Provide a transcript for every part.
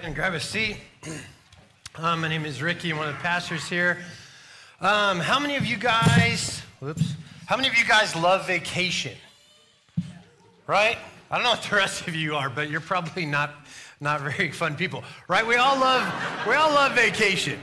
And grab a seat. Um, my name is Ricky. One of the pastors here. Um, how many of you guys, whoops, how many of you guys love vacation? Right? I don't know what the rest of you are, but you're probably not, not very fun people, right? We all love, we all love vacation.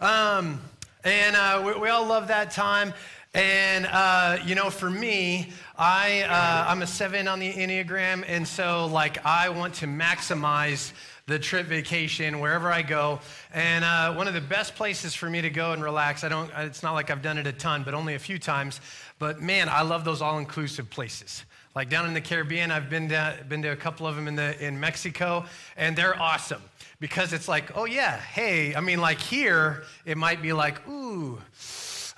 Um, and uh, we, we all love that time. And, uh, you know, for me, I, uh, I'm a seven on the Enneagram. And so, like, I want to maximize the trip vacation wherever I go. And uh, one of the best places for me to go and relax, I don't, it's not like I've done it a ton, but only a few times. But man, I love those all inclusive places. Like down in the Caribbean, I've been to, been to a couple of them in, the, in Mexico, and they're awesome because it's like, oh yeah, hey, I mean, like here, it might be like, ooh,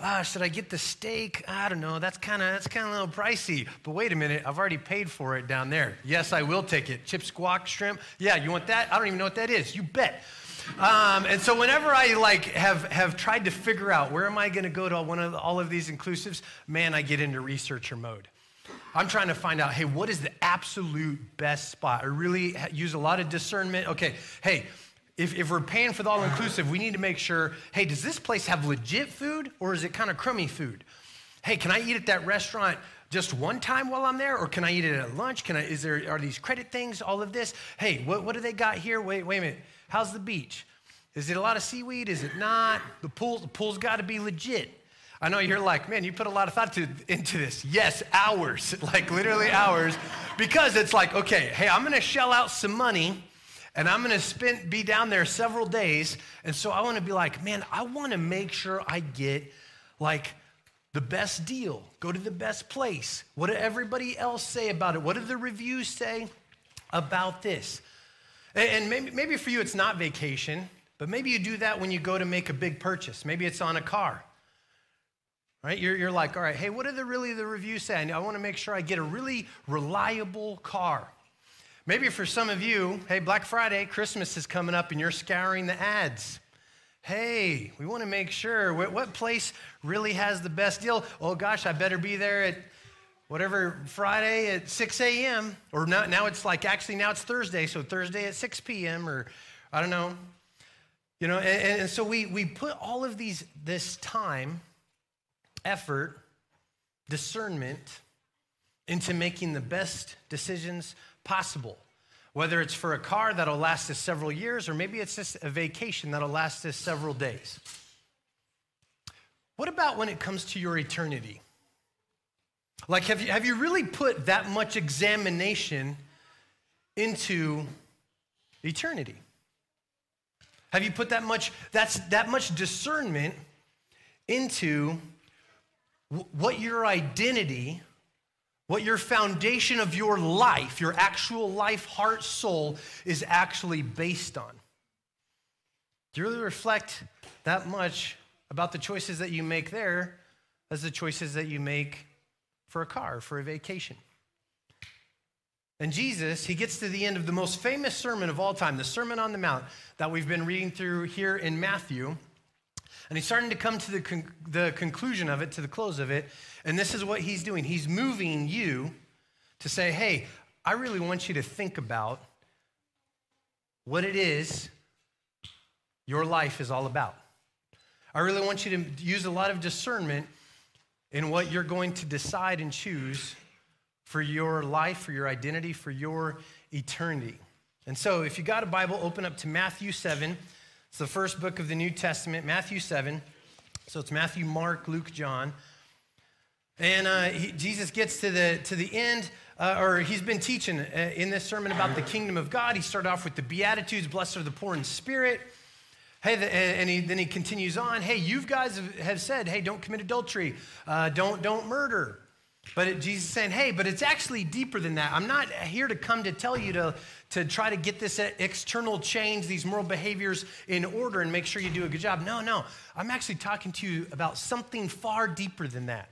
ah, should I get the steak? I don't know. That's kind of that's kind of a little pricey. But wait a minute, I've already paid for it down there. Yes, I will take it. Chip squawk shrimp. Yeah, you want that? I don't even know what that is. You bet. Um, and so whenever I like have have tried to figure out where am I going to go to one of all of these inclusives, man, I get into researcher mode. I'm trying to find out, hey, what is the absolute best spot? I really use a lot of discernment. Okay, hey, if, if we're paying for the all inclusive, we need to make sure hey, does this place have legit food or is it kind of crummy food? Hey, can I eat at that restaurant just one time while I'm there, or can I eat it at lunch? Can I? Is there are these credit things? All of this? Hey, what, what do they got here? Wait, wait a minute. How's the beach? Is it a lot of seaweed? Is it not? The pool, the pool's got to be legit. I know you're like, man, you put a lot of thought to, into this. Yes, hours, like literally hours, because it's like, okay, hey, I'm to shell out some money and I'm going to spend be down there several days. And so I want to be like, man, I want to make sure I get like the best deal, go to the best place. What did everybody else say about it? What did the reviews say about this? And maybe, maybe for you it's not vacation, but maybe you do that when you go to make a big purchase. Maybe it's on a car. Right? You're, you're like, all right, hey, what are the really the reviews saying? I want to make sure I get a really reliable car. Maybe for some of you, hey, Black Friday, Christmas is coming up and you're scouring the ads. Hey, we want to make sure what, place really has the best deal. Oh gosh, I better be there at whatever Friday at 6 a.m. Or now, now it's like actually now it's Thursday, so Thursday at 6 p.m. or I don't know. You know, and, and so we we put all of these this time, effort, discernment into making the best decisions possible. Whether it's for a car that'll last us several years, or maybe it's just a vacation that'll last us several days. What about when it comes to your eternity? Like, have you, have you really put that much examination into eternity? Have you put that much, that's that much discernment into what your identity what your foundation of your life, your actual life, heart, soul, is actually based on. Do you really reflect that much about the choices that you make there as the choices that you make for a car, for a vacation? And Jesus, he gets to the end of the most famous sermon of all time, the Sermon on the Mount that we've been reading through here in Matthew. And he's starting to come to the, con- the conclusion of it, to the close of it. And this is what he's doing. He's moving you to say, hey, I really want you to think about what it is your life is all about. I really want you to use a lot of discernment in what you're going to decide and choose for your life, for your identity, for your eternity. And so, if you got a Bible, open up to Matthew 7. It's the first book of the New Testament, Matthew 7. So it's Matthew, Mark, Luke, John. And uh, he, Jesus gets to the, to the end, uh, or he's been teaching uh, in this sermon about the kingdom of God. He started off with the Beatitudes, blessed are the poor in spirit. Hey, the, and he, then he continues on. Hey, you guys have said, hey, don't commit adultery, uh, don't, don't murder. But it, Jesus is saying, hey, but it's actually deeper than that. I'm not here to come to tell you to, to try to get this external change, these moral behaviors in order and make sure you do a good job. No, no. I'm actually talking to you about something far deeper than that.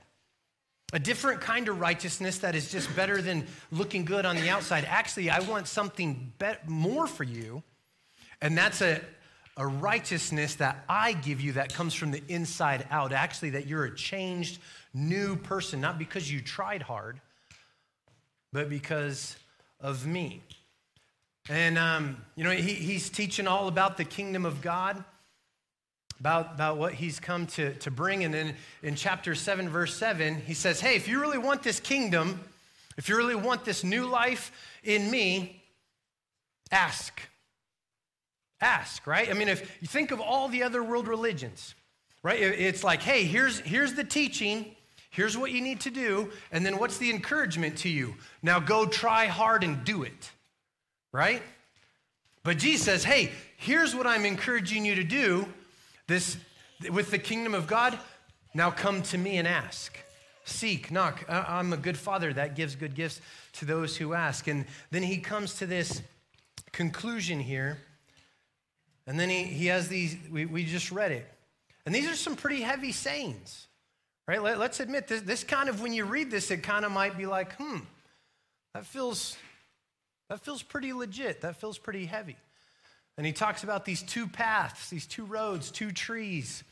A different kind of righteousness that is just better than looking good on the outside. Actually, I want something more for you, and that's a, a righteousness that I give you that comes from the inside out. Actually, that you're a changed new person, not because you tried hard, but because of me. And, um, you know, he, he's teaching all about the kingdom of God, about, about what he's come to, to bring. And then in chapter 7, verse 7, he says, Hey, if you really want this kingdom, if you really want this new life in me, ask. Ask, right? I mean, if you think of all the other world religions, right? It's like, hey, here's, here's the teaching, here's what you need to do, and then what's the encouragement to you? Now go try hard and do it, right? But Jesus says, hey, here's what I'm encouraging you to do this with the kingdom of God. Now come to me and ask. Seek, knock. I'm a good father that gives good gifts to those who ask. And then he comes to this conclusion here. And then he, he has these, we, we just read it. And these are some pretty heavy sayings, right? Let, us admit this, this kind of, when you read this, it kind of might be like, hmm, that feels, that feels pretty legit. That feels pretty heavy. And he talks about these two paths, these two roads, two trees,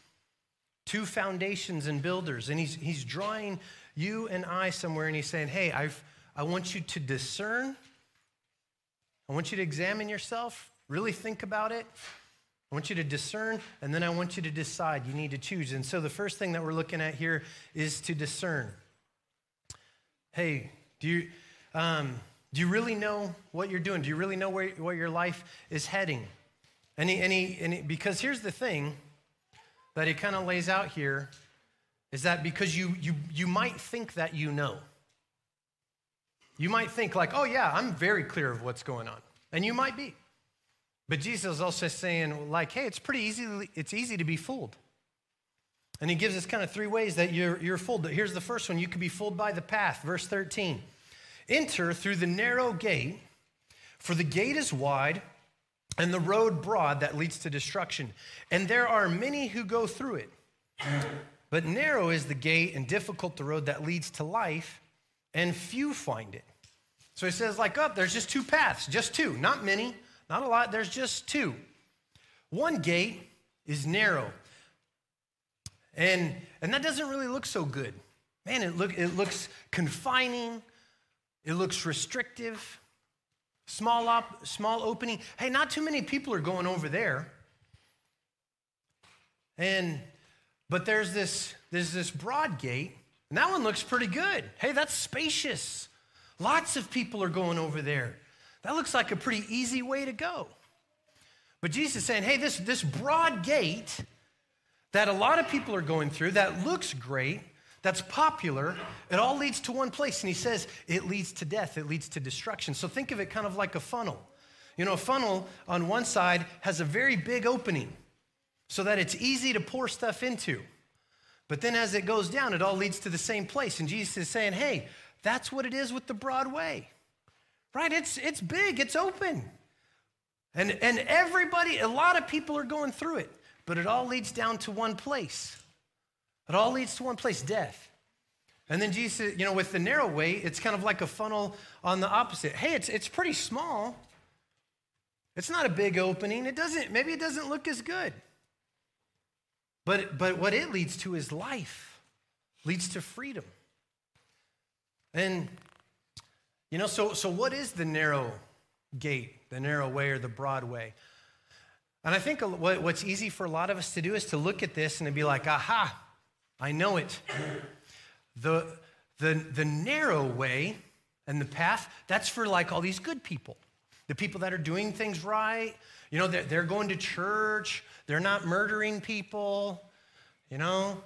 two foundations and builders. And he's, he's drawing you and I somewhere and he's saying, hey, I've, I want you to discern. I want you to examine yourself, really think about it. I want you to discern, and then I want you to decide. You need to choose. And so the first thing that we're looking at here is to discern. Hey, do you, um, do you really know what you're doing? Do you really know where, where your life is heading? He, and he, because here's the thing that he kind of lays out here is that because you, you, you might think that you know. You might think, like, oh, yeah, I'm very clear of what's going on. And you might be. But Jesus is also saying, like, hey, it's pretty easy, it's easy to be fooled. And he gives us kind of three ways that you're, you're fooled. Here's the first one you could be fooled by the path. Verse 13 Enter through the narrow gate, for the gate is wide and the road broad that leads to destruction. And there are many who go through it. But narrow is the gate and difficult the road that leads to life, and few find it. So he says, like, up, oh, there's just two paths, just two, not many. Not a lot, there's just two. One gate is narrow. And, and that doesn't really look so good. Man, it, look, it looks confining, it looks restrictive, small, op, small opening. Hey, not too many people are going over there. And but there's this there's this broad gate, and that one looks pretty good. Hey, that's spacious. Lots of people are going over there. That looks like a pretty easy way to go. But Jesus is saying, hey, this, this broad gate that a lot of people are going through that looks great, that's popular, it all leads to one place. And he says it leads to death, it leads to destruction. So think of it kind of like a funnel. You know, a funnel on one side has a very big opening so that it's easy to pour stuff into. But then as it goes down, it all leads to the same place. And Jesus is saying, hey, that's what it is with the broad way right? It's, it's big, it's open. And, and everybody, a lot of people are going through it, but it all leads down to one place. It all leads to one place death. And then Jesus, you know, with the narrow way, it's kind of like a funnel on the opposite. Hey, it's, it's pretty small. It's not a big opening. It doesn't, maybe it doesn't look as good. But, but what it leads to is life, leads to freedom. And you know, so, so what is the narrow gate, the narrow way or the broad way? And I think what's easy for a lot of us to do is to look at this and to be like, aha, I know it. The, the, the narrow way and the path, that's for like all these good people, the people that are doing things right. You know, they're, they're going to church, they're not murdering people, you know.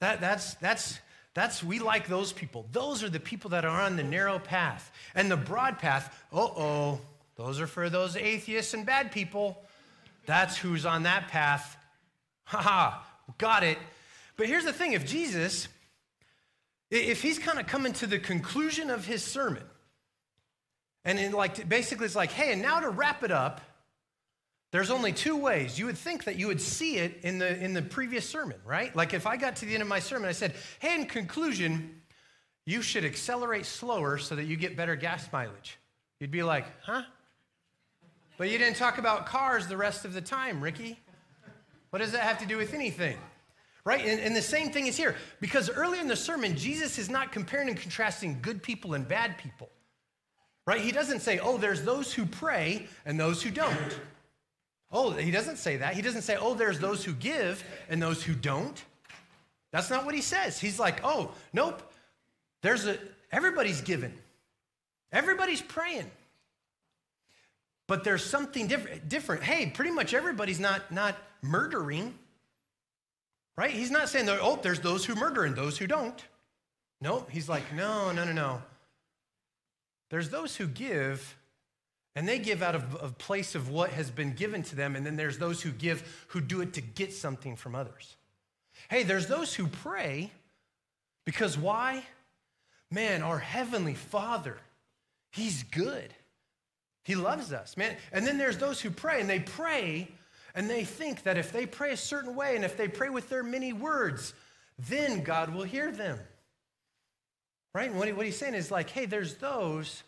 That, that's, that's, that's, we like those people. Those are the people that are on the narrow path. And the broad path, uh oh, those are for those atheists and bad people. That's who's on that path. Haha, got it. But here's the thing if Jesus, if he's kind of coming to the conclusion of his sermon, and like basically it's like, hey, and now to wrap it up, there's only two ways. You would think that you would see it in the, in the previous sermon, right? Like if I got to the end of my sermon, I said, hey, in conclusion, you should accelerate slower so that you get better gas mileage. You'd be like, huh? But you didn't talk about cars the rest of the time, Ricky. What does that have to do with anything? Right? And, and the same thing is here. Because earlier in the sermon, Jesus is not comparing and contrasting good people and bad people. Right? He doesn't say, oh, there's those who pray and those who don't. Oh, he doesn't say that. He doesn't say, oh, there's those who give and those who don't. That's not what he says. He's like, oh, nope. There's a, everybody's giving, Everybody's praying. But there's something different. different. Hey, pretty much everybody's not, not murdering. Right? He's not saying, oh, there's those who murder and those who don't. No, he's like, no, no, no, no. There's those who give, and they give out of a place of what has been given to them, and then there's those who give who do it to get something from others. Hey, there's those who pray because why? Man, our Heavenly Father, He's good. He loves us, man. And then there's those who pray, and they pray, and they think that if they pray a certain way, and if they pray with their many words, then God will hear them. Right? And what, he, what he's saying is like, hey, there's those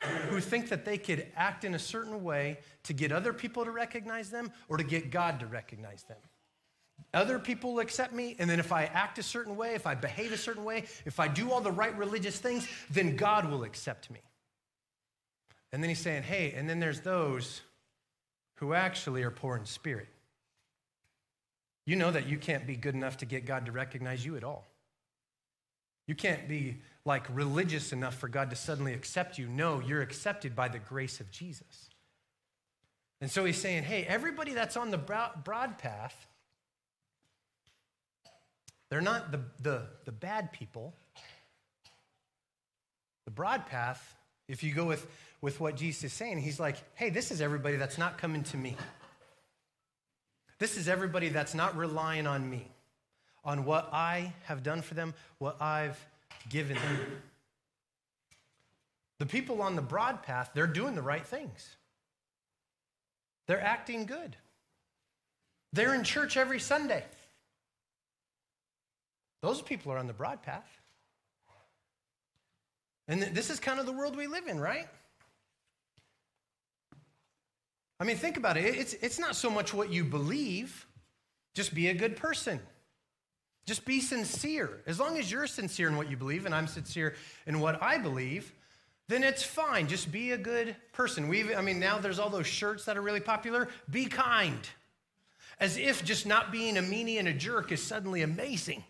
who think that they could act in a certain way to get other people to recognize them or to get God to recognize them. Other people accept me, and then if I act a certain way, if I behave a certain way, if I do all the right religious things, then God will accept me. And then he's saying, hey, and then there's those who actually are poor in spirit. You know that you can't be good enough to get God to recognize you at all. You can't be like religious enough for God to suddenly accept you. No, you're accepted by the grace of Jesus. And so he's saying, hey, everybody that's on the broad path, they're not the, the, the bad people. The broad path, if you go with, with what Jesus is saying, he's like, hey, this is everybody that's not coming to me. This is everybody that's not relying on me, on what I have done for them, what I've given them. The people on the broad path, they're doing the right things. They're acting good. They're in church every Sunday. Those people are on the broad path. And this is kind of the world we live in, right? I mean, think about it. It's, it's not so much what you believe, just be a good person. Just be sincere. As long as you're sincere in what you believe, and I'm sincere in what I believe, then it's fine. Just be a good person. We I mean, now there's all those shirts that are really popular. Be kind. As if just not being a meanie and a jerk is suddenly amazing.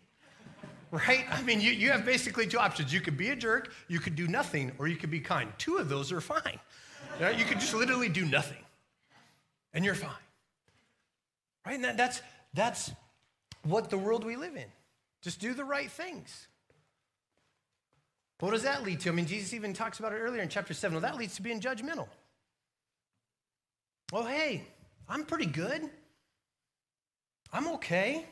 Right? I mean, you, you have basically two options. You could be a jerk, you could do nothing, or you could be kind. Two of those are fine. You could just literally do nothing, and you're fine. Right? And that, that's, that's what the world we live in. Just do the right things. What does that lead to? I mean, Jesus even talks about it earlier in chapter 7. Well, that leads to being judgmental. Well, hey, I'm pretty good. I'm okay.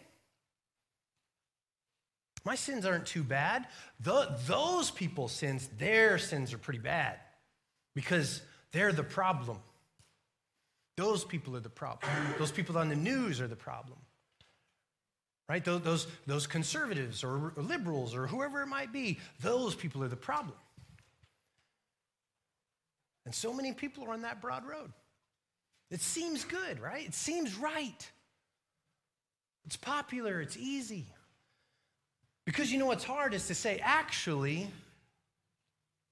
My sins aren't too bad. The, those people's sins, their sins are pretty bad because they're the problem. Those people are the problem. Those people on the news are the problem right? Those, those, those conservatives or liberals or whoever it might be, those people are the problem. And so many people are on that broad road. It seems good, right? It seems right. It's popular, it's easy. Because you know what's hard is to say, actually,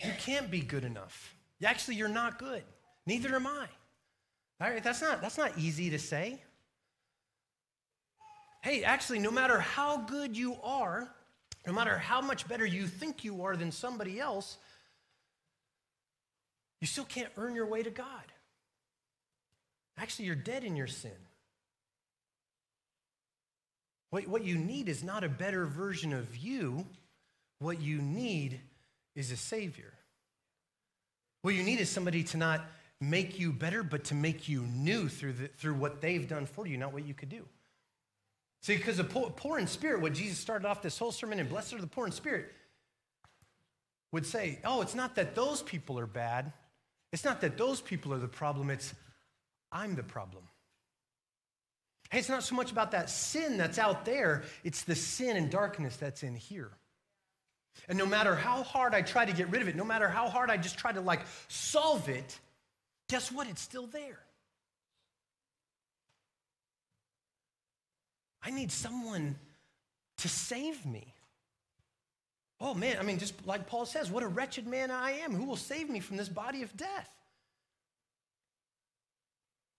you can't be good enough. Actually, you're not good. Neither am I. All right, that's not, that's not easy to say hey, actually, no matter how good you are, no matter how much better you think you are than somebody else, you still can't earn your way to God. Actually, you're dead in your sin. What, what you need is not a better version of you. What you need is a Savior. What you need is somebody to not make you better, but to make you new through, the, through what they've done for you, not what you could do. See, because the poor, in spirit, what Jesus started off this whole sermon in, blessed are the poor in spirit, would say, oh, it's not that those people are bad. It's not that those people are the problem. It's I'm the problem. Hey, it's not so much about that sin that's out there, it's the sin and darkness that's in here. And no matter how hard I try to get rid of it, no matter how hard I just try to like solve it, guess what? It's still there. I need someone to save me. Oh man, I mean, just like Paul says, what a wretched man I am. Who will save me from this body of death?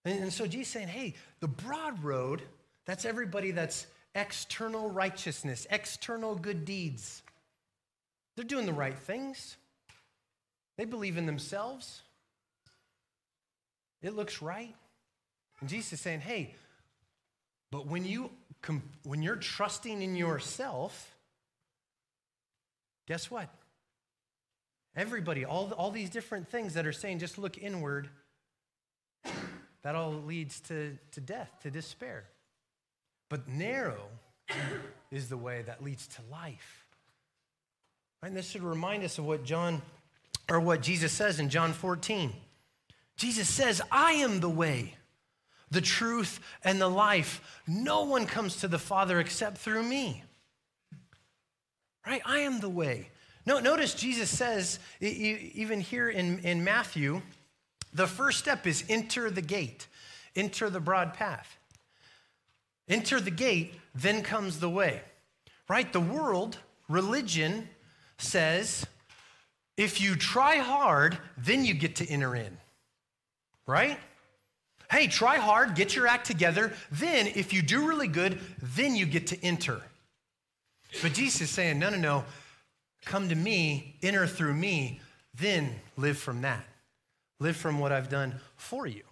And, and so Jesus saying, hey, the broad road, that's everybody that's external righteousness, external good deeds. They're doing the right things. They believe in themselves. It looks right. And Jesus is saying, hey, but when, you, when you're trusting in yourself, guess what? Everybody, all, all these different things that are saying just look inward, that all leads to, to death, to despair. But narrow is the way that leads to life. And this should remind us of what John or what Jesus says in John 14. Jesus says, I am the way, the truth, and the life. No one comes to the Father except through me. Right? I am the way. No, notice Jesus says, even here in, in Matthew, the first step is enter the gate, enter the broad path. Enter the gate, then comes the way. Right? The world, religion says, if you try hard, then you get to enter in. Right? Hey, try hard, get your act together. Then, if you do really good, then you get to enter. But Jesus is saying, no, no, no. Come to me, enter through me, then live from that. Live from what I've done for you.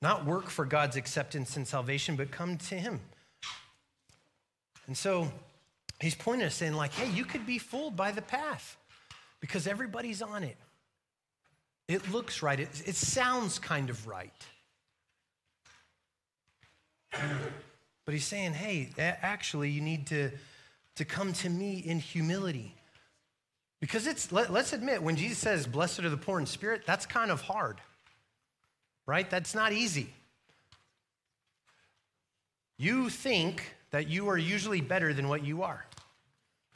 Not work for God's acceptance and salvation, but come to Him. And so he's pointing us saying, like, hey, you could be fooled by the path because everybody's on it. It looks right, it, it sounds kind of right. But he's saying, hey, actually, you need to, to come to me in humility. Because it's, let, us admit, when Jesus says, blessed are the poor in spirit, that's kind of hard right? That's not easy. You think that you are usually better than what you are.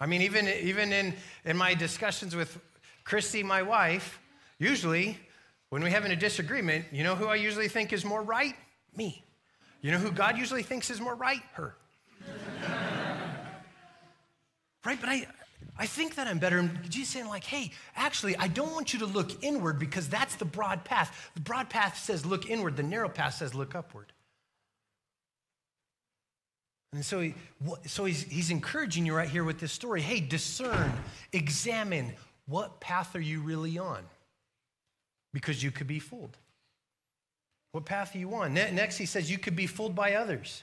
I mean, even, even in, in my discussions with Christy, my wife, usually when we're having a disagreement, you know who I usually think is more right? Me. You know who God usually thinks is more right? Her. right? But I, I think that I'm better. And Jesus saying, like, hey, actually, I don't want you to look inward because that's the broad path. The broad path says look inward, the narrow path says look upward. And so, he, so he's, he's encouraging you right here with this story. Hey, discern, examine what path are you really on? Because you could be fooled. What path are you on? Next, he says you could be fooled by others.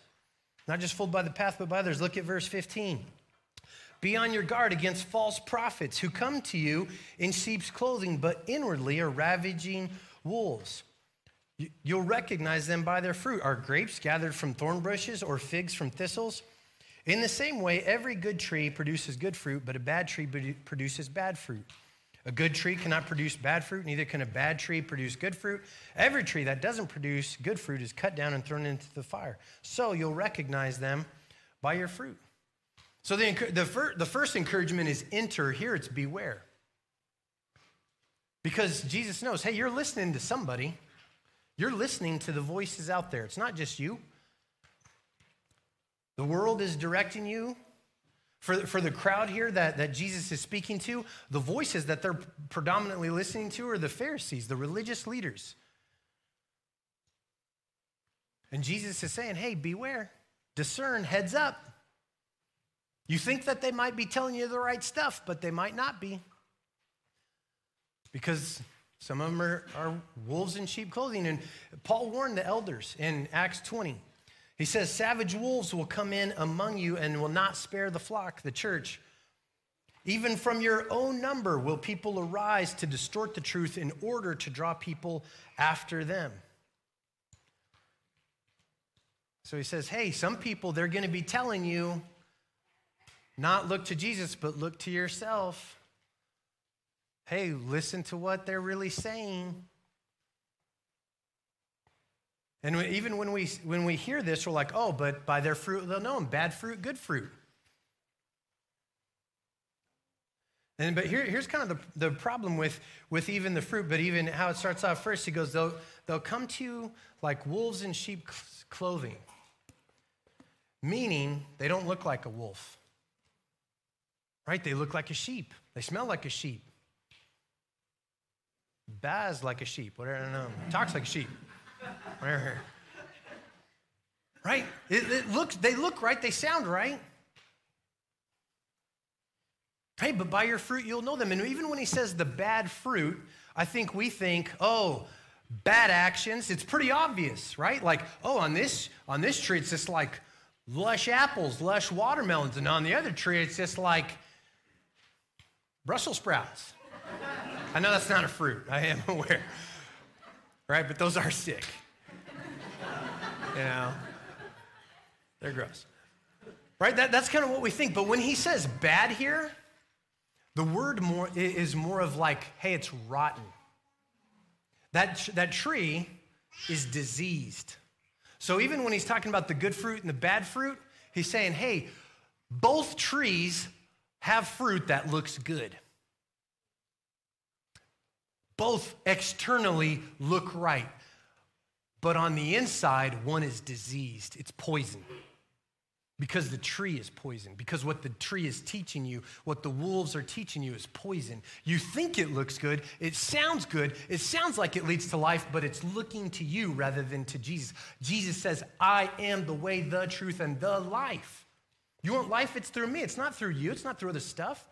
Not just fooled by the path, but by others. Look at verse 15. Be on your guard against false prophets who come to you in sheep's clothing, but inwardly are ravaging wolves. You'll recognize them by their fruit. Are grapes gathered from thorn bushes or figs from thistles? In the same way, every good tree produces good fruit, but a bad tree produces bad fruit. A good tree cannot produce bad fruit, neither can a bad tree produce good fruit. Every tree that doesn't produce good fruit is cut down and thrown into the fire. So you'll recognize them by your fruit. So the, the, fir- the first encouragement is enter. Here it's beware. Because Jesus knows, hey, you're listening to somebody. You're listening to the voices out there. It's not just you. The world is directing you. For, for the crowd here that, that Jesus is speaking to, the voices that they're predominantly listening to are the Pharisees, the religious leaders. And Jesus is saying, hey, beware, discern, heads up. You think that they might be telling you the right stuff, but they might not be. Because some of them are, are wolves in sheep clothing. And Paul warned the elders in Acts 20. He says, Savage wolves will come in among you and will not spare the flock, the church. Even from your own number will people arise to distort the truth in order to draw people after them. So he says, Hey, some people, they're going to be telling you not look to Jesus, but look to yourself. Hey, listen to what they're really saying. And even when we, when we hear this, we're like, oh, but by their fruit they'll know them. Bad fruit, good fruit. And but here, here's kind of the, the problem with, with even the fruit, but even how it starts off first. He goes, they'll, they'll come to you like wolves in sheep clothing, meaning they don't look like a wolf. right? They look like a sheep, they smell like a sheep. Baz like a sheep, whatever, I don't know. Talks like a sheep. Whatever. Right? It, it looks, they look right, they sound right. Hey, but by your fruit you'll know them. And even when he says the bad fruit, I think we think, oh, bad actions. It's pretty obvious, right? Like, oh, on this on this tree it's just like lush apples, lush watermelons, and on the other tree it's just like Brussels sprouts. I know that's not a fruit. I am aware, right? But those are sick. You know, they're gross, right? That, that's kind of what we think. But when he says bad here, the word more is more of like, hey, it's rotten. That, that tree is diseased. So even when he's talking about the good fruit and the bad fruit, he's saying, hey, both trees have fruit that looks good. Both externally look right, but on the inside, one is diseased. It's poison. Because the tree is poison. Because what the tree is teaching you, what the wolves are teaching you is poison. You think it looks good, it sounds good, it sounds like it leads to life, but it's looking to you rather than to Jesus. Jesus says, I am the way, the truth, and the life. You want life? It's through me. It's not through you, it's not through other stuff.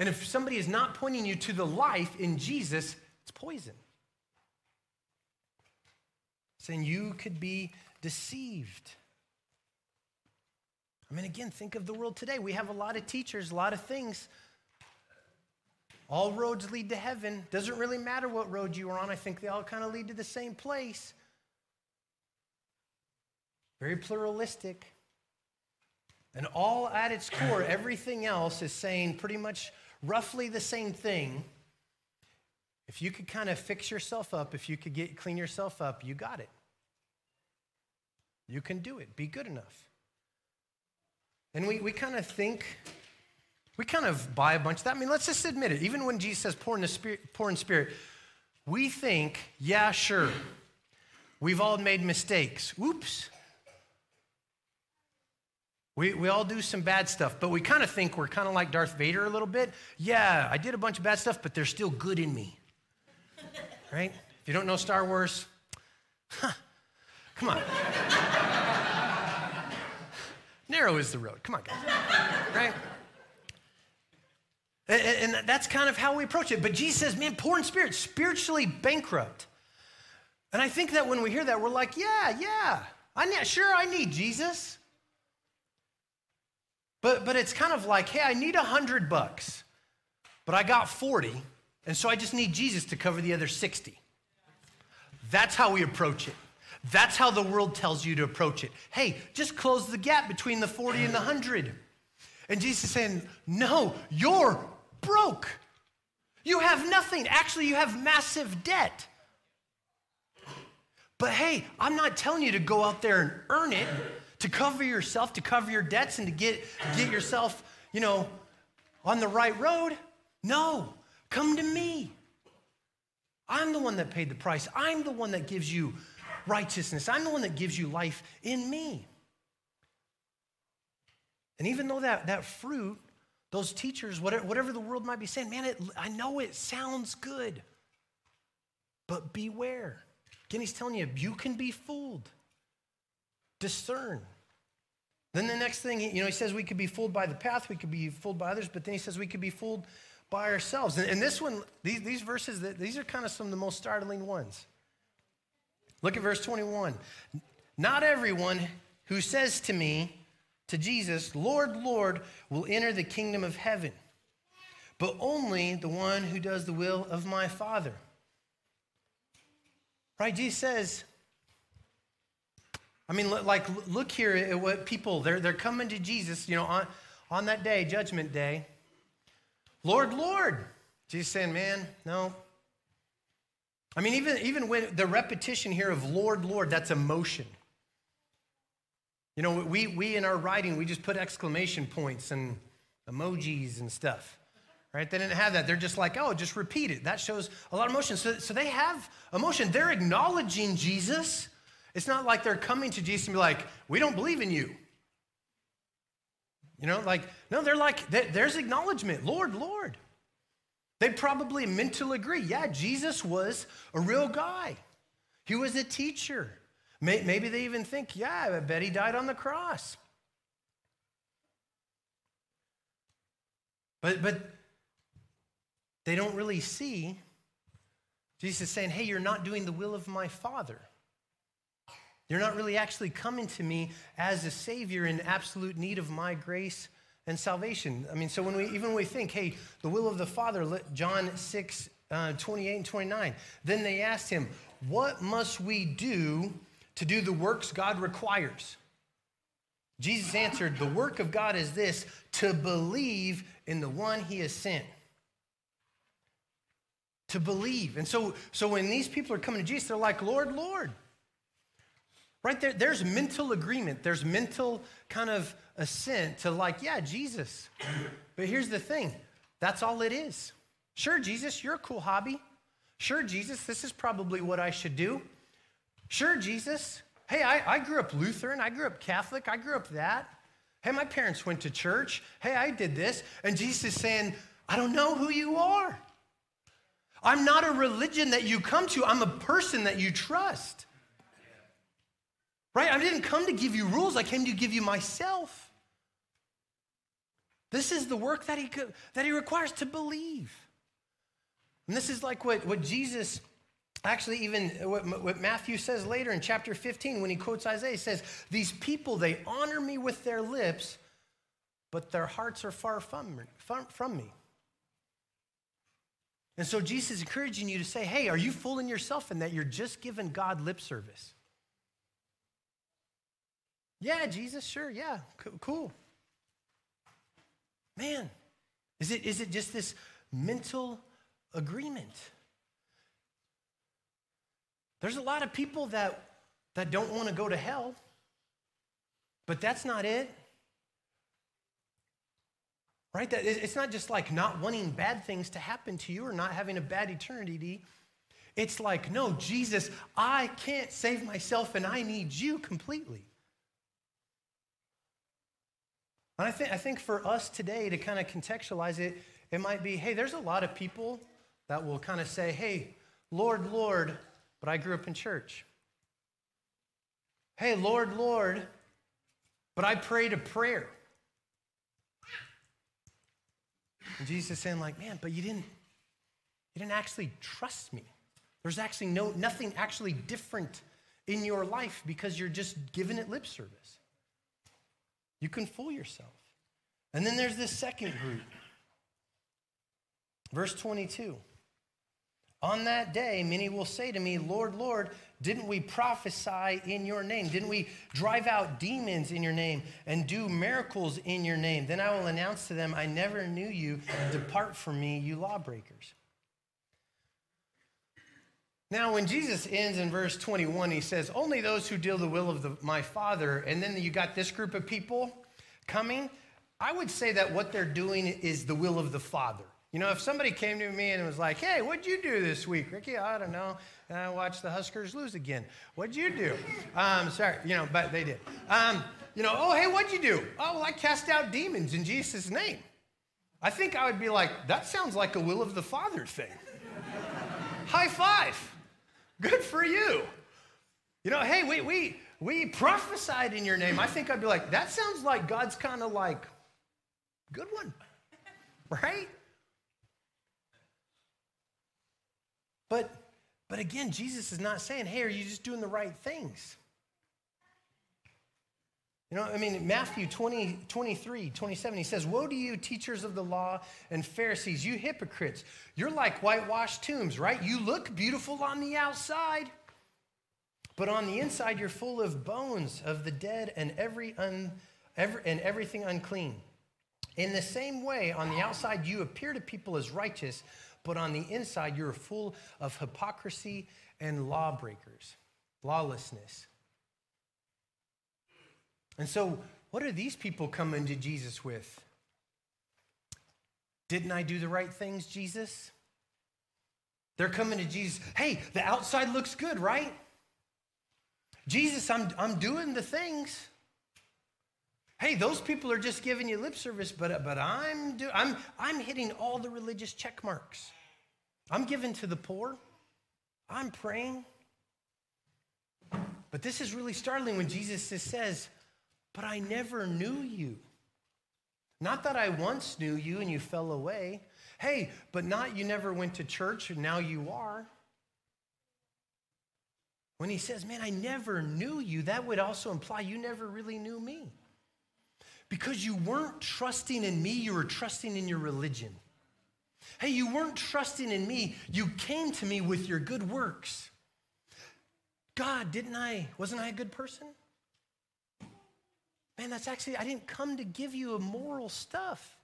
And if somebody is not pointing you to the life in Jesus, it's poison. Saying you could be deceived. I mean, again, think of the world today. We have a lot of teachers, a lot of things. All roads lead to heaven. Doesn't really matter what road you are on. I think they all kind of lead to the same place. Very pluralistic. And all at its core, everything else is saying pretty much roughly the same thing. If you could kind of fix yourself up, if you could get clean yourself up, you got it. You can do it. Be good enough. And we, we kind of think, we kind of buy a bunch of that. I mean, let's just admit it. Even when Jesus says poor in, the spirit, poor in spirit, we think, yeah, sure. We've all made mistakes. Oops. We, we all do some bad stuff, but we kind of think we're kind of like Darth Vader a little bit. Yeah, I did a bunch of bad stuff, but there's still good in me. right? If you don't know Star Wars, huh, come on. Narrow is the road. Come on, guys. right? And, that's kind of how we approach it. But Jesus says, man, poor in spirit, spiritually bankrupt. And I think that when we hear that, we're like, yeah, yeah, I need, sure, I need Jesus. But, but it's kind of like, hey, I need a hundred bucks, but I got 40, and so I just need Jesus to cover the other 60. That's how we approach it. That's how the world tells you to approach it. Hey, just close the gap between the 40 and the 100. And Jesus is saying, No, you're broke. You have nothing. Actually, you have massive debt. But hey, I'm not telling you to go out there and earn it, to cover yourself, to cover your debts, and to get, get yourself, you know, on the right road. No, come to me. I'm the one that paid the price. I'm the one that gives you righteousness. I'm the one that gives you life in me. And even though that, that fruit, those teachers, whatever, whatever the world might be saying, man, it, I know it sounds good, but beware. Again, he's telling you, you can be fooled. Discern. Then the next thing, you know, he says we could be fooled by the path, we could be fooled by others, but then he says we could be fooled by ourselves. And, and this one, these, these verses, these are kind of some of the most startling ones. Look at verse 21. Not everyone who says to me, to Jesus, Lord, Lord, will enter the kingdom of heaven, but only the one who does the will of my Father. Right? Jesus says, I mean, like, look here at what people, they're, they're coming to Jesus, you know, on, on that day, judgment day. Lord, Lord. Jesus saying, man, no, I mean, even, even when the repetition here of Lord, Lord, that's emotion. You know, we, we in our writing, we just put exclamation points and emojis and stuff, right? They didn't have that. They're just like, oh, just repeat it. That shows a lot of emotion. So, so they have emotion. They're acknowledging Jesus. It's not like they're coming to Jesus and be like, we don't believe in you. You know, like, no, they're like, there's acknowledgement Lord, Lord. They'd probably mentally agree. Yeah, Jesus was a real guy, he was a teacher. Maybe they even think, yeah, I bet he died on the cross. But, but they don't really see Jesus saying, hey, you're not doing the will of my Father. You're not really actually coming to me as a Savior in absolute need of my grace and salvation. I mean, so when we even when we think, hey, the will of the Father, John 6, uh, 28 and 29, then they asked him, what must we do to do the works God requires? Jesus answered, the work of God is this, to believe in the one he has sent to believe. And so, so when these people are coming to Jesus, they're like, Lord, Lord. Right there, there's mental agreement. There's mental kind of assent to like, yeah, Jesus. But here's the thing that's all it is. Sure, Jesus, you're a cool hobby. Sure, Jesus, this is probably what I should do. Sure, Jesus. Hey, I, I grew up Lutheran. I grew up Catholic. I grew up that. Hey, my parents went to church. Hey, I did this. And Jesus is saying, I don't know who you are. I'm not a religion that you come to, I'm a person that you trust. Right? I didn't come to give you rules, I came to give you myself. This is the work that he, that he requires to believe. And this is like what, what Jesus actually even what, what, matthew says later in chapter 15 when he quotes isaiah he says these people they honor me with their lips but their hearts are far from, from, from me and so Jesus is encouraging you to say, hey, are you fooling yourself in that you're just giving God lip service? Yeah, Jesus, sure, yeah, cool. Man, is it, is it just this mental agreement? There's a lot of people that, that don't want to go to hell, but that's not it right? That it's not just like not wanting bad things to happen to you or not having a bad eternity. It's like, no, Jesus, I can't save myself and I need you completely. And I think, I think for us today to kind of contextualize it, it might be hey, there's a lot of people that will kind of say, hey, Lord, Lord, but I grew up in church. Hey, Lord, Lord, but I prayed a prayer. And Jesus is saying, like, man, but you didn't, you didn't actually trust me. There's actually no nothing actually different in your life because you're just giving it lip service. You can fool yourself. And then there's this second group. Verse 22. On that day, many will say to me, Lord, Lord, didn't we prophesy in your name? Didn't we drive out demons in your name and do miracles in your name? Then I will announce to them, I never knew you. Depart from me, you lawbreakers. Now, when Jesus ends in verse 21, he says, Only those who do the will of the, my Father, and then you got this group of people coming. I would say that what they're doing is the will of the Father. You know, if somebody came to me and was like, hey, what'd you do this week? Ricky, I don't know. I watched the Huskers lose again. What'd you do? Um, sorry, you know, but they did. Um, you know, oh, hey, what'd you do? Oh, well, I cast out demons in Jesus' name. I think I would be like, that sounds like a will of the Father thing. High five. Good for you. You know, hey, we, we, we prophesied in your name. I think I'd be like, that sounds like God's kind of like, good one, right? But, but again, Jesus is not saying, hey, are you just doing the right things? You know, I mean, Matthew 20, 23, 27, he says, Woe to you, teachers of the law and Pharisees, you hypocrites. You're like whitewashed tombs, right? You look beautiful on the outside, but on the inside, you're full of bones of the dead and, every un, every, and everything unclean. In the same way, on the outside, you appear to people as righteous, but on the inside, you're full of hypocrisy and lawbreakers, lawlessness. And so, what are these people coming to Jesus with? Didn't I do the right things, Jesus? They're coming to Jesus. Hey, the outside looks good, right? Jesus, I'm, I'm doing the things. Hey, those people are just giving you lip service, but, but I'm, do, I'm, I'm hitting all the religious check marks. I'm giving to the poor. I'm praying. But this is really startling when Jesus says, But I never knew you. Not that I once knew you and you fell away. Hey, but not you never went to church and now you are. When he says, Man, I never knew you, that would also imply you never really knew me. Because you weren't trusting in me, you were trusting in your religion. Hey, you weren't trusting in me, you came to me with your good works. God, didn't I? Wasn't I a good person? Man, that's actually, I didn't come to give you immoral stuff.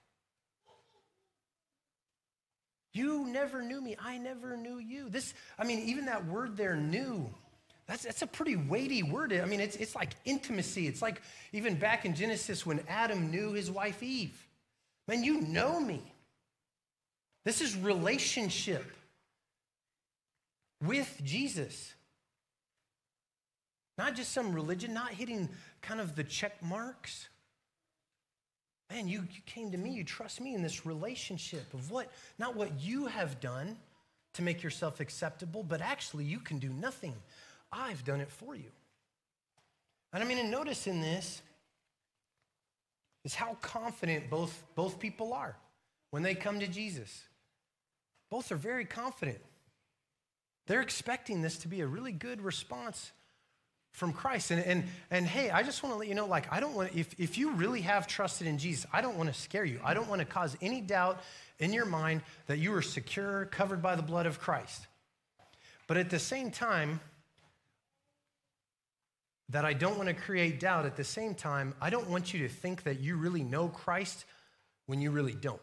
You never knew me. I never knew you. This, I mean, even that word there, knew, that's, that's a pretty weighty word. I mean, it's, it's like intimacy. It's like even back in Genesis when Adam knew his wife Eve. Man, you know me. This is relationship with Jesus. Not just some religion, not hitting kind of the check marks. Man, you, you came to me, you trust me in this relationship of what, not what you have done to make yourself acceptable, but actually you can do nothing. I've done it for you. And I mean, and notice in this is how confident both, both people are when they come to Jesus. Both are very confident. They're expecting this to be a really good response from Christ. And, and, and hey, I just want to let you know like, I don't want if, if you really have trusted in Jesus, I don't want to scare you. I don't want to cause any doubt in your mind that you are secure, covered by the blood of Christ. But at the same time, that I don't want to create doubt, at the same time, I don't want you to think that you really know Christ when you really don't.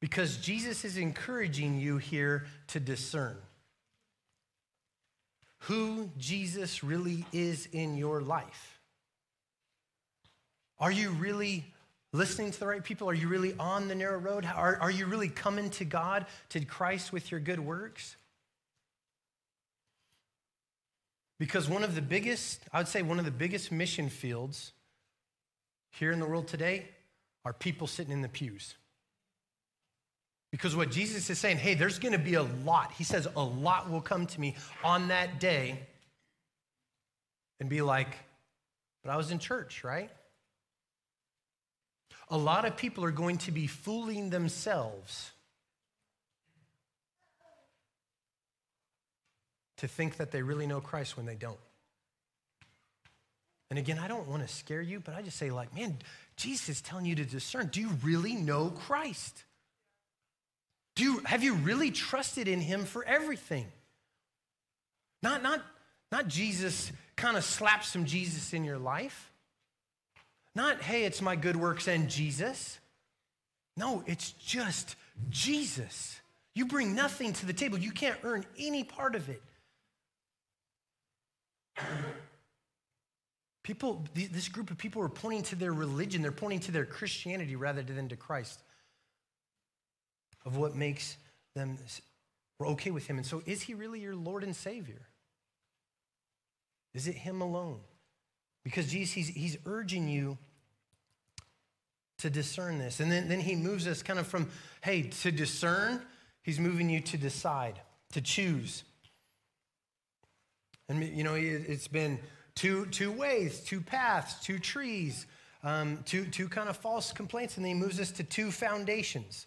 Because Jesus is encouraging you here to discern who Jesus really is in your life. Are you really listening to the right people? Are you really on the narrow road? Are, are you really coming to God, to Christ with your good works? Because one of the biggest, I would say, one of the biggest mission fields here in the world today are people sitting in the pews. Because what Jesus is saying, hey, there's going to be a lot. He says, a lot will come to me on that day and be like, but I was in church, right? A lot of people are going to be fooling themselves to think that they really know Christ when they don't. And again, I don't want to scare you, but I just say, like, man, Jesus is telling you to discern. Do you really know Christ? Do you, have you really trusted in him for everything? Not, not, not Jesus kind of slap some Jesus in your life. Not, hey, it's my good works and Jesus. No, it's just Jesus. You bring nothing to the table. You can't earn any part of it. People, this group of people are pointing to their religion, they're pointing to their Christianity rather than to Christ of what makes them we're okay with him. And so is he really your Lord and Savior? Is it him alone? Because Jesus, he's, he's urging you to discern this. And then, then he moves us kind of from, hey, to discern, he's moving you to decide, to choose. And, you know, it's been two, two ways, two paths, two trees, um, two, two kind of false complaints. And then he moves us to two foundations.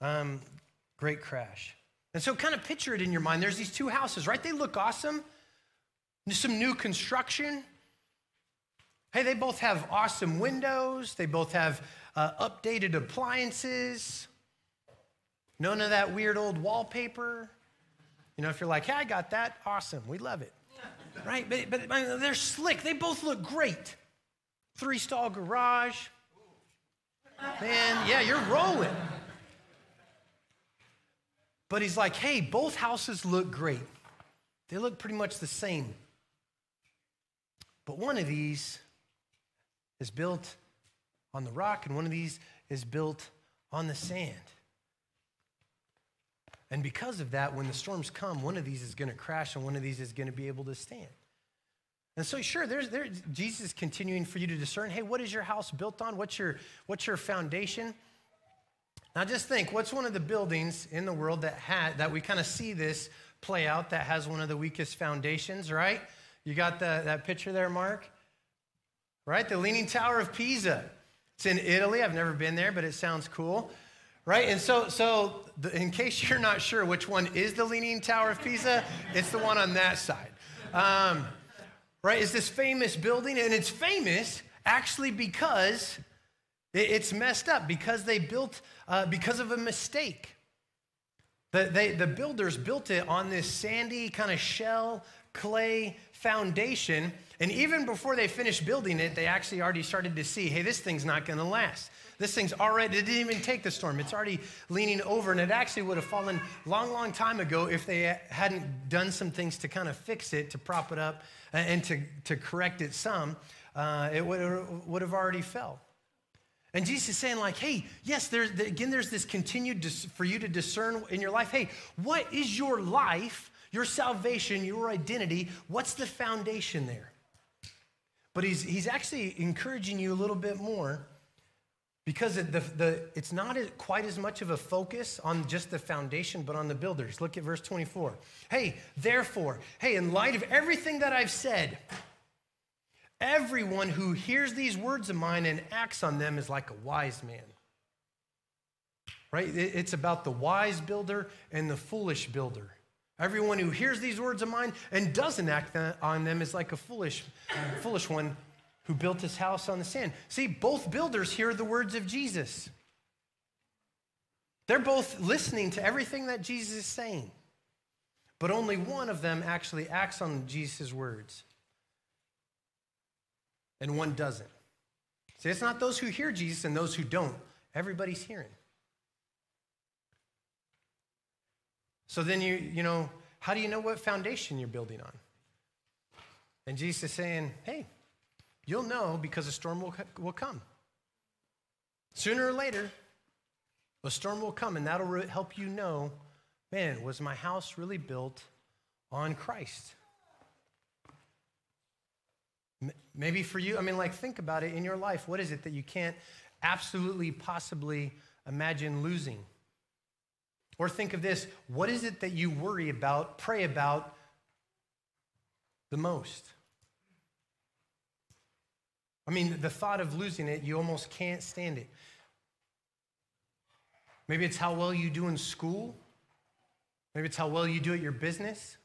um, great crash. And so, kind of picture it in your mind. There's these two houses, right? They look awesome. Some new construction. Hey, they both have awesome windows. They both have uh, updated appliances. None of that weird old wallpaper. You know, if you're like, hey, I got that, awesome. We love it. Right? But, but they're slick. They both look great. three stall garage. Man, yeah, you're rolling. But he's like, hey, both houses look great. They look pretty much the same. But one of these is built on the rock, and one of these is built on the sand. And because of that, when the storms come, one of these is going to crash and one of these is going to be able to stand. And so, sure, there's, there's Jesus continuing for you to discern. Hey, what is your house built on? What's your what's your foundation? Now, just think, what's one of the buildings in the world that had that we kind of see this play out that has one of the weakest foundations, right? You got the, that picture there, Mark? Right, the Leaning Tower of Pisa. It's in Italy. I've never been there, but it sounds cool right? And so, so the, in case you're not sure which one is the Leaning Tower of Pisa, it's the one on that side. Um, right? It's this famous building, and it's famous actually because it's messed up, because they built, uh, because of a mistake. The, they, the builders built it on this sandy kind of shell clay foundation. And even before they finished building it, they actually already started to see hey, this thing's not going to last. This thing's already, it didn't even take the storm. It's already leaning over, and it actually would have fallen long, long time ago if they hadn't done some things to kind of fix it, to prop it up, and to, to correct it some. Uh, it would, would have already fell. And Jesus is saying, like, hey, yes, there's, again, there's this continued dis- for you to discern in your life. Hey, what is your life, your salvation, your identity? What's the foundation there? But he's, he's actually encouraging you a little bit more because the, the, it's not quite as much of a focus on just the foundation, but on the builders. Look at verse 24. Hey, therefore, hey, in light of everything that I've said, everyone who hears these words of mine and acts on them is like a wise man. Right? It's about the wise builder and the foolish builder. Everyone who hears these words of mine and doesn't act on them is like a foolish, foolish one who built his house on the sand. See, both builders hear the words of Jesus. They're both listening to everything that Jesus is saying, but only one of them actually acts on Jesus' words, and one doesn't. See, it's not those who hear Jesus and those who don't. Everybody's hearing. So then you, you know, how do you know what foundation you're building on? And Jesus is saying, hey, You'll know because a storm will, will come. Sooner or later, a storm will come, and that'll help you know man, was my house really built on Christ? Maybe for you, I mean, like, think about it in your life. What is it that you can't absolutely possibly imagine losing? Or think of this what is it that you worry about, pray about the most? I mean, the thought of losing it, you almost can't stand it. Maybe it's how well you do in school. Maybe it's how well you do at your business.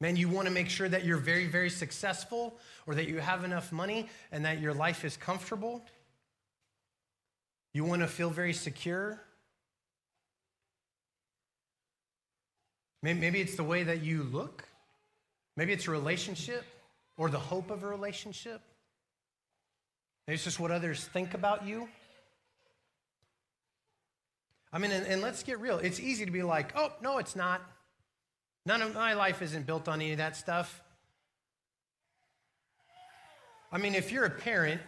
Man, you want to make sure that you're very, very successful or that you have enough money and that your life is comfortable. You want to feel very secure. Maybe it's the way that you look. Maybe it's a relationship or the hope of a relationship. Maybe it's just what others think about you. I mean, and, and, let's get real. It's easy to be like, oh, no, it's not. None of my life isn't built on any of that stuff. I mean, if you're a parent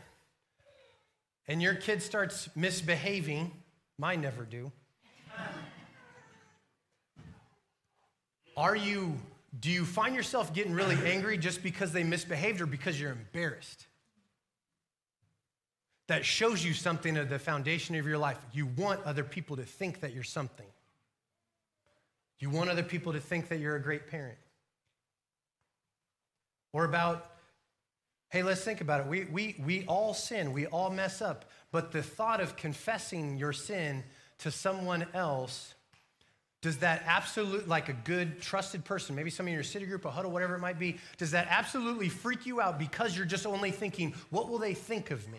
and your kid starts misbehaving, mine never do. Are you, do you find yourself getting really angry just because they misbehaved or because you're embarrassed? that shows you something of the foundation of your life. You want other people to think that you're something. You want other people to think that you're a great parent. Or about, hey, let's think about it. We, we, we all sin, we all mess up. But the thought of confessing your sin to someone else, does that absolute, like a good, trusted person, maybe some of your city group, a huddle, whatever it might be, does that absolutely freak you out because you're just only thinking, what will they think of me?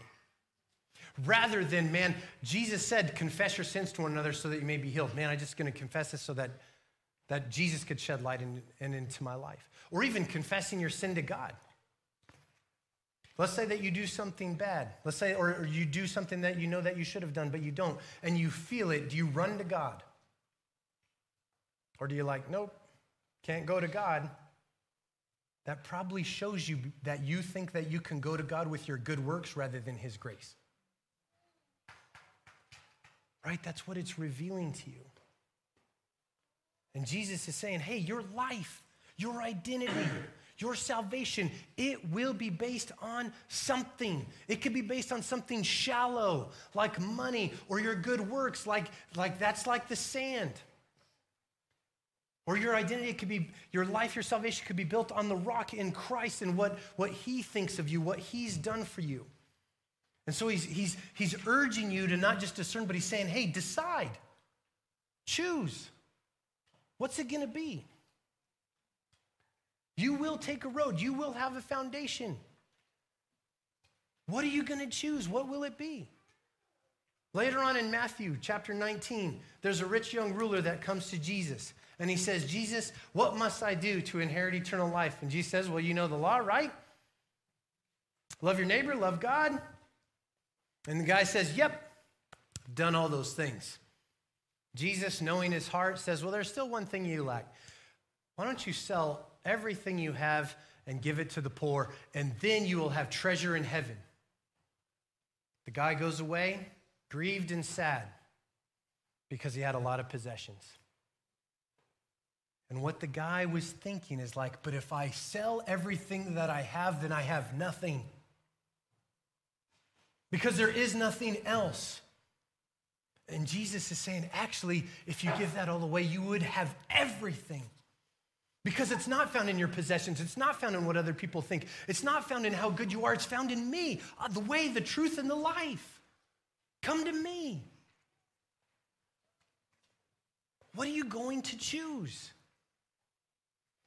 rather than, man, Jesus said, confess your sins to one another so that you may be healed. Man, I'm just going to confess this so that, that Jesus could shed light in, in, into my life. Or even confessing your sin to God. Let's say that you do something bad. Let's say, or, or you do something that you know that you should have done, but you don't, and you feel it. Do you run to God? Or do you like, nope, can't go to God? That probably shows you that you think that you can go to God with your good works rather than His grace. Right? That's what it's revealing to you. And Jesus is saying, hey, your life, your identity, your salvation, it will be based on something. It could be based on something shallow, like money, or your good works, like, like that's like the sand. Or your identity could be, your life, your salvation could be built on the rock in Christ and what, what he thinks of you, what he's done for you. And so he's, he's, he's urging you to not just discern, but he's saying, hey, decide, choose. What's it going to be? You will take a road, you will have a foundation. What are you going to choose? What will it be? Later on in Matthew chapter 19, there's a rich young ruler that comes to Jesus and he says, Jesus, what must I do to inherit eternal life? And Jesus says, Well, you know the law, right? Love your neighbor, love God. And the guy says, Yep, done all those things. Jesus, knowing his heart, says, Well, there's still one thing you lack. Why don't you sell everything you have and give it to the poor, and then you will have treasure in heaven? The guy goes away, grieved and sad, because he had a lot of possessions. And what the guy was thinking is like, but if I sell everything that I have, then I have nothing. Because there is nothing else. And Jesus is saying, actually, if you give that all away, you would have everything. Because it's not found in your possessions. It's not found in what other people think. It's not found in how good you are. It's found in me, uh, the way, the truth, and the life. Come to me. What are you going to choose?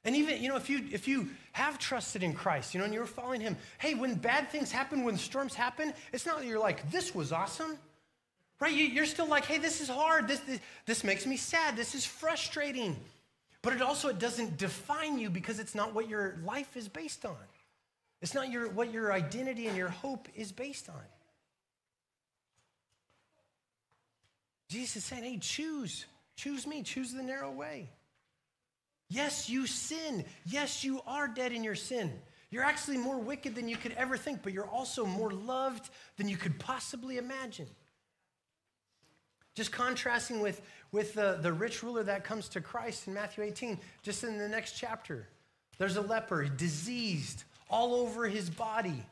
And even, you know, if you if you have trusted in Christ, you know, and you're following him, hey, when bad things happen, when storms happen, it's not that you're like, this was awesome. Right? You're still like, hey, this is hard. This, this, this makes me sad. This is frustrating. But it also it doesn't define you because it's not what your life is based on. It's not your, what your identity and your hope is based on. Jesus is saying, hey, choose. Choose me. Choose the narrow way. Yes, you sin. Yes, you are dead in your sin. You're actually more wicked than you could ever think, but you're also more loved than you could possibly imagine. Just contrasting with, with the, the rich ruler that comes to Christ in Matthew 18, just in the next chapter, there's a leper, diseased all over his body,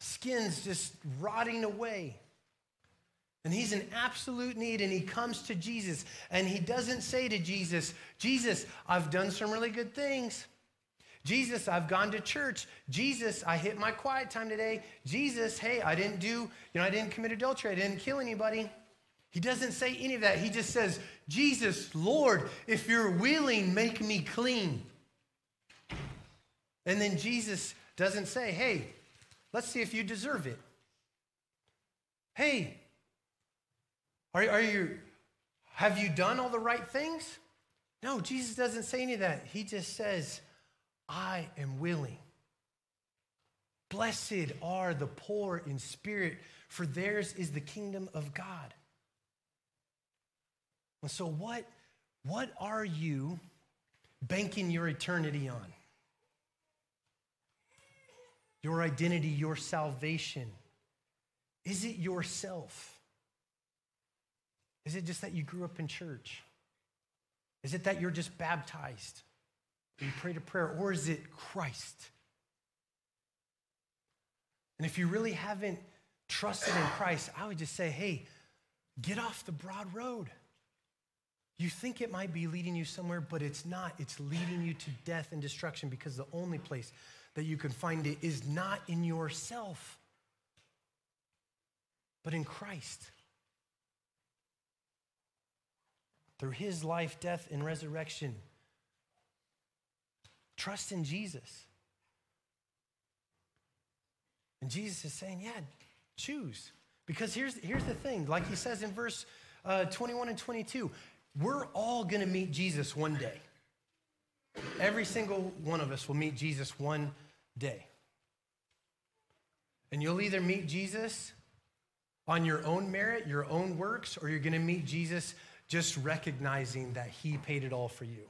skin's just rotting away. And he's in absolute need, and he comes to Jesus, and he doesn't say to Jesus, Jesus, I've done some really good things. Jesus, I've gone to church. Jesus, I hit my quiet time today. Jesus, hey, I didn't do, you know, I didn't commit adultery. I didn't kill anybody. He doesn't say any of that. He just says, Jesus, Lord, if you're willing, make me clean. And then Jesus doesn't say, hey, let's see if you deserve it. Hey, are, are you, have you done all the right things? No, Jesus doesn't say any of that. He just says, I am willing. Blessed are the poor in spirit, for theirs is the kingdom of God. And so, what, what are you banking your eternity on? Your identity, your salvation. Is it yourself? Is it just that you grew up in church? Is it that you're just baptized? You prayed a prayer, or is it Christ? And if you really haven't trusted in Christ, I would just say, hey, get off the broad road. You think it might be leading you somewhere, but it's not. It's leading you to death and destruction because the only place that you can find it is not in yourself, but in Christ. through his life, death, and resurrection. Trust in Jesus. And Jesus is saying, yeah, choose. Because here's, here's the thing, like he says in verse uh, 21 and 22, we're all going to meet Jesus one day. Every single one of us will meet Jesus one day. And you'll either meet Jesus on your own merit, your own works, or you're going to meet Jesus just recognizing that he paid it all for you.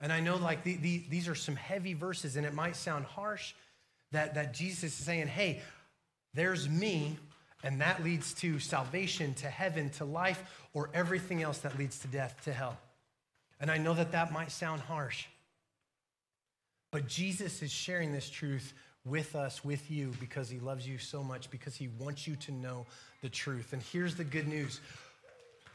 And I know like the, the, these are some heavy verses, and it might sound harsh that, that Jesus is saying, hey, there's me, and that leads to salvation, to heaven, to life, or everything else that leads to death, to hell. And I know that that might sound harsh. But Jesus is sharing this truth with us, with you, because he loves you so much, because he wants you to know the truth. And here's the good news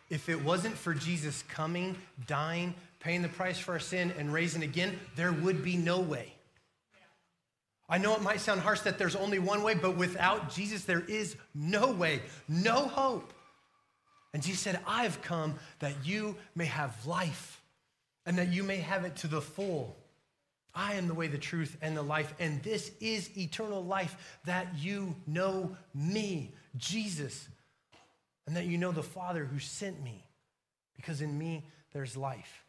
if it wasn't for Jesus coming, dying, paying the price for our sin, and raising again, there would be no way. I know it might sound harsh that there's only one way, but without Jesus, there is no way, no hope. And Jesus said, I've come that you may have life and that you may have it to the full. I am the way, the truth, and the life, and this is eternal life that you know me, Jesus, and that you know the Father who sent me, because in me there's life.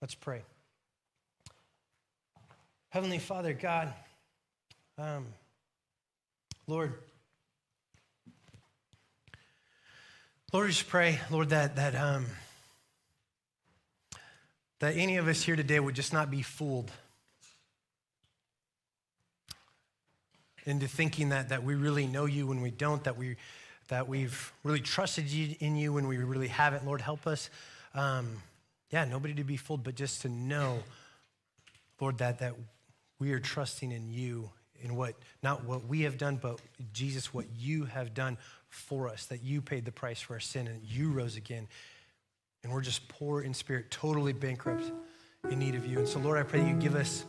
Let's pray. Heavenly Father, God, um, Lord, Lord, just pray, Lord, that that um, that any of us here today would just not be fooled into thinking that that we really know you when we don't, that we that we've really trusted you in you when we really haven't. Lord, help us. Um, yeah, nobody to be fooled, but just to know, Lord, that, that we are trusting in you, in what, not what we have done, but Jesus, what you have done for us, that you paid the price for our sin and you rose again. And we're just poor in spirit, totally bankrupt in need of you. And so, Lord, I pray that you give us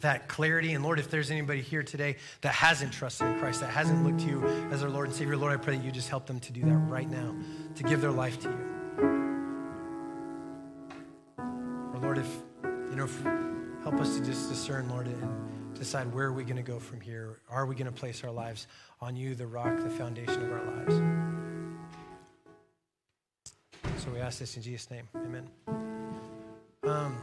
that clarity. And Lord, if there's anybody here today that hasn't trusted in Christ, that hasn't looked to you as their Lord and Savior, Lord, I pray that you just help them to do that right now, to give their life to you. Or Lord, if, you know, if, help us to just discern, Lord, and decide where are we going to go from here? Are we going to place our lives on you, the rock, the foundation of our lives? So we ask this in Jesus' name. Amen. Um,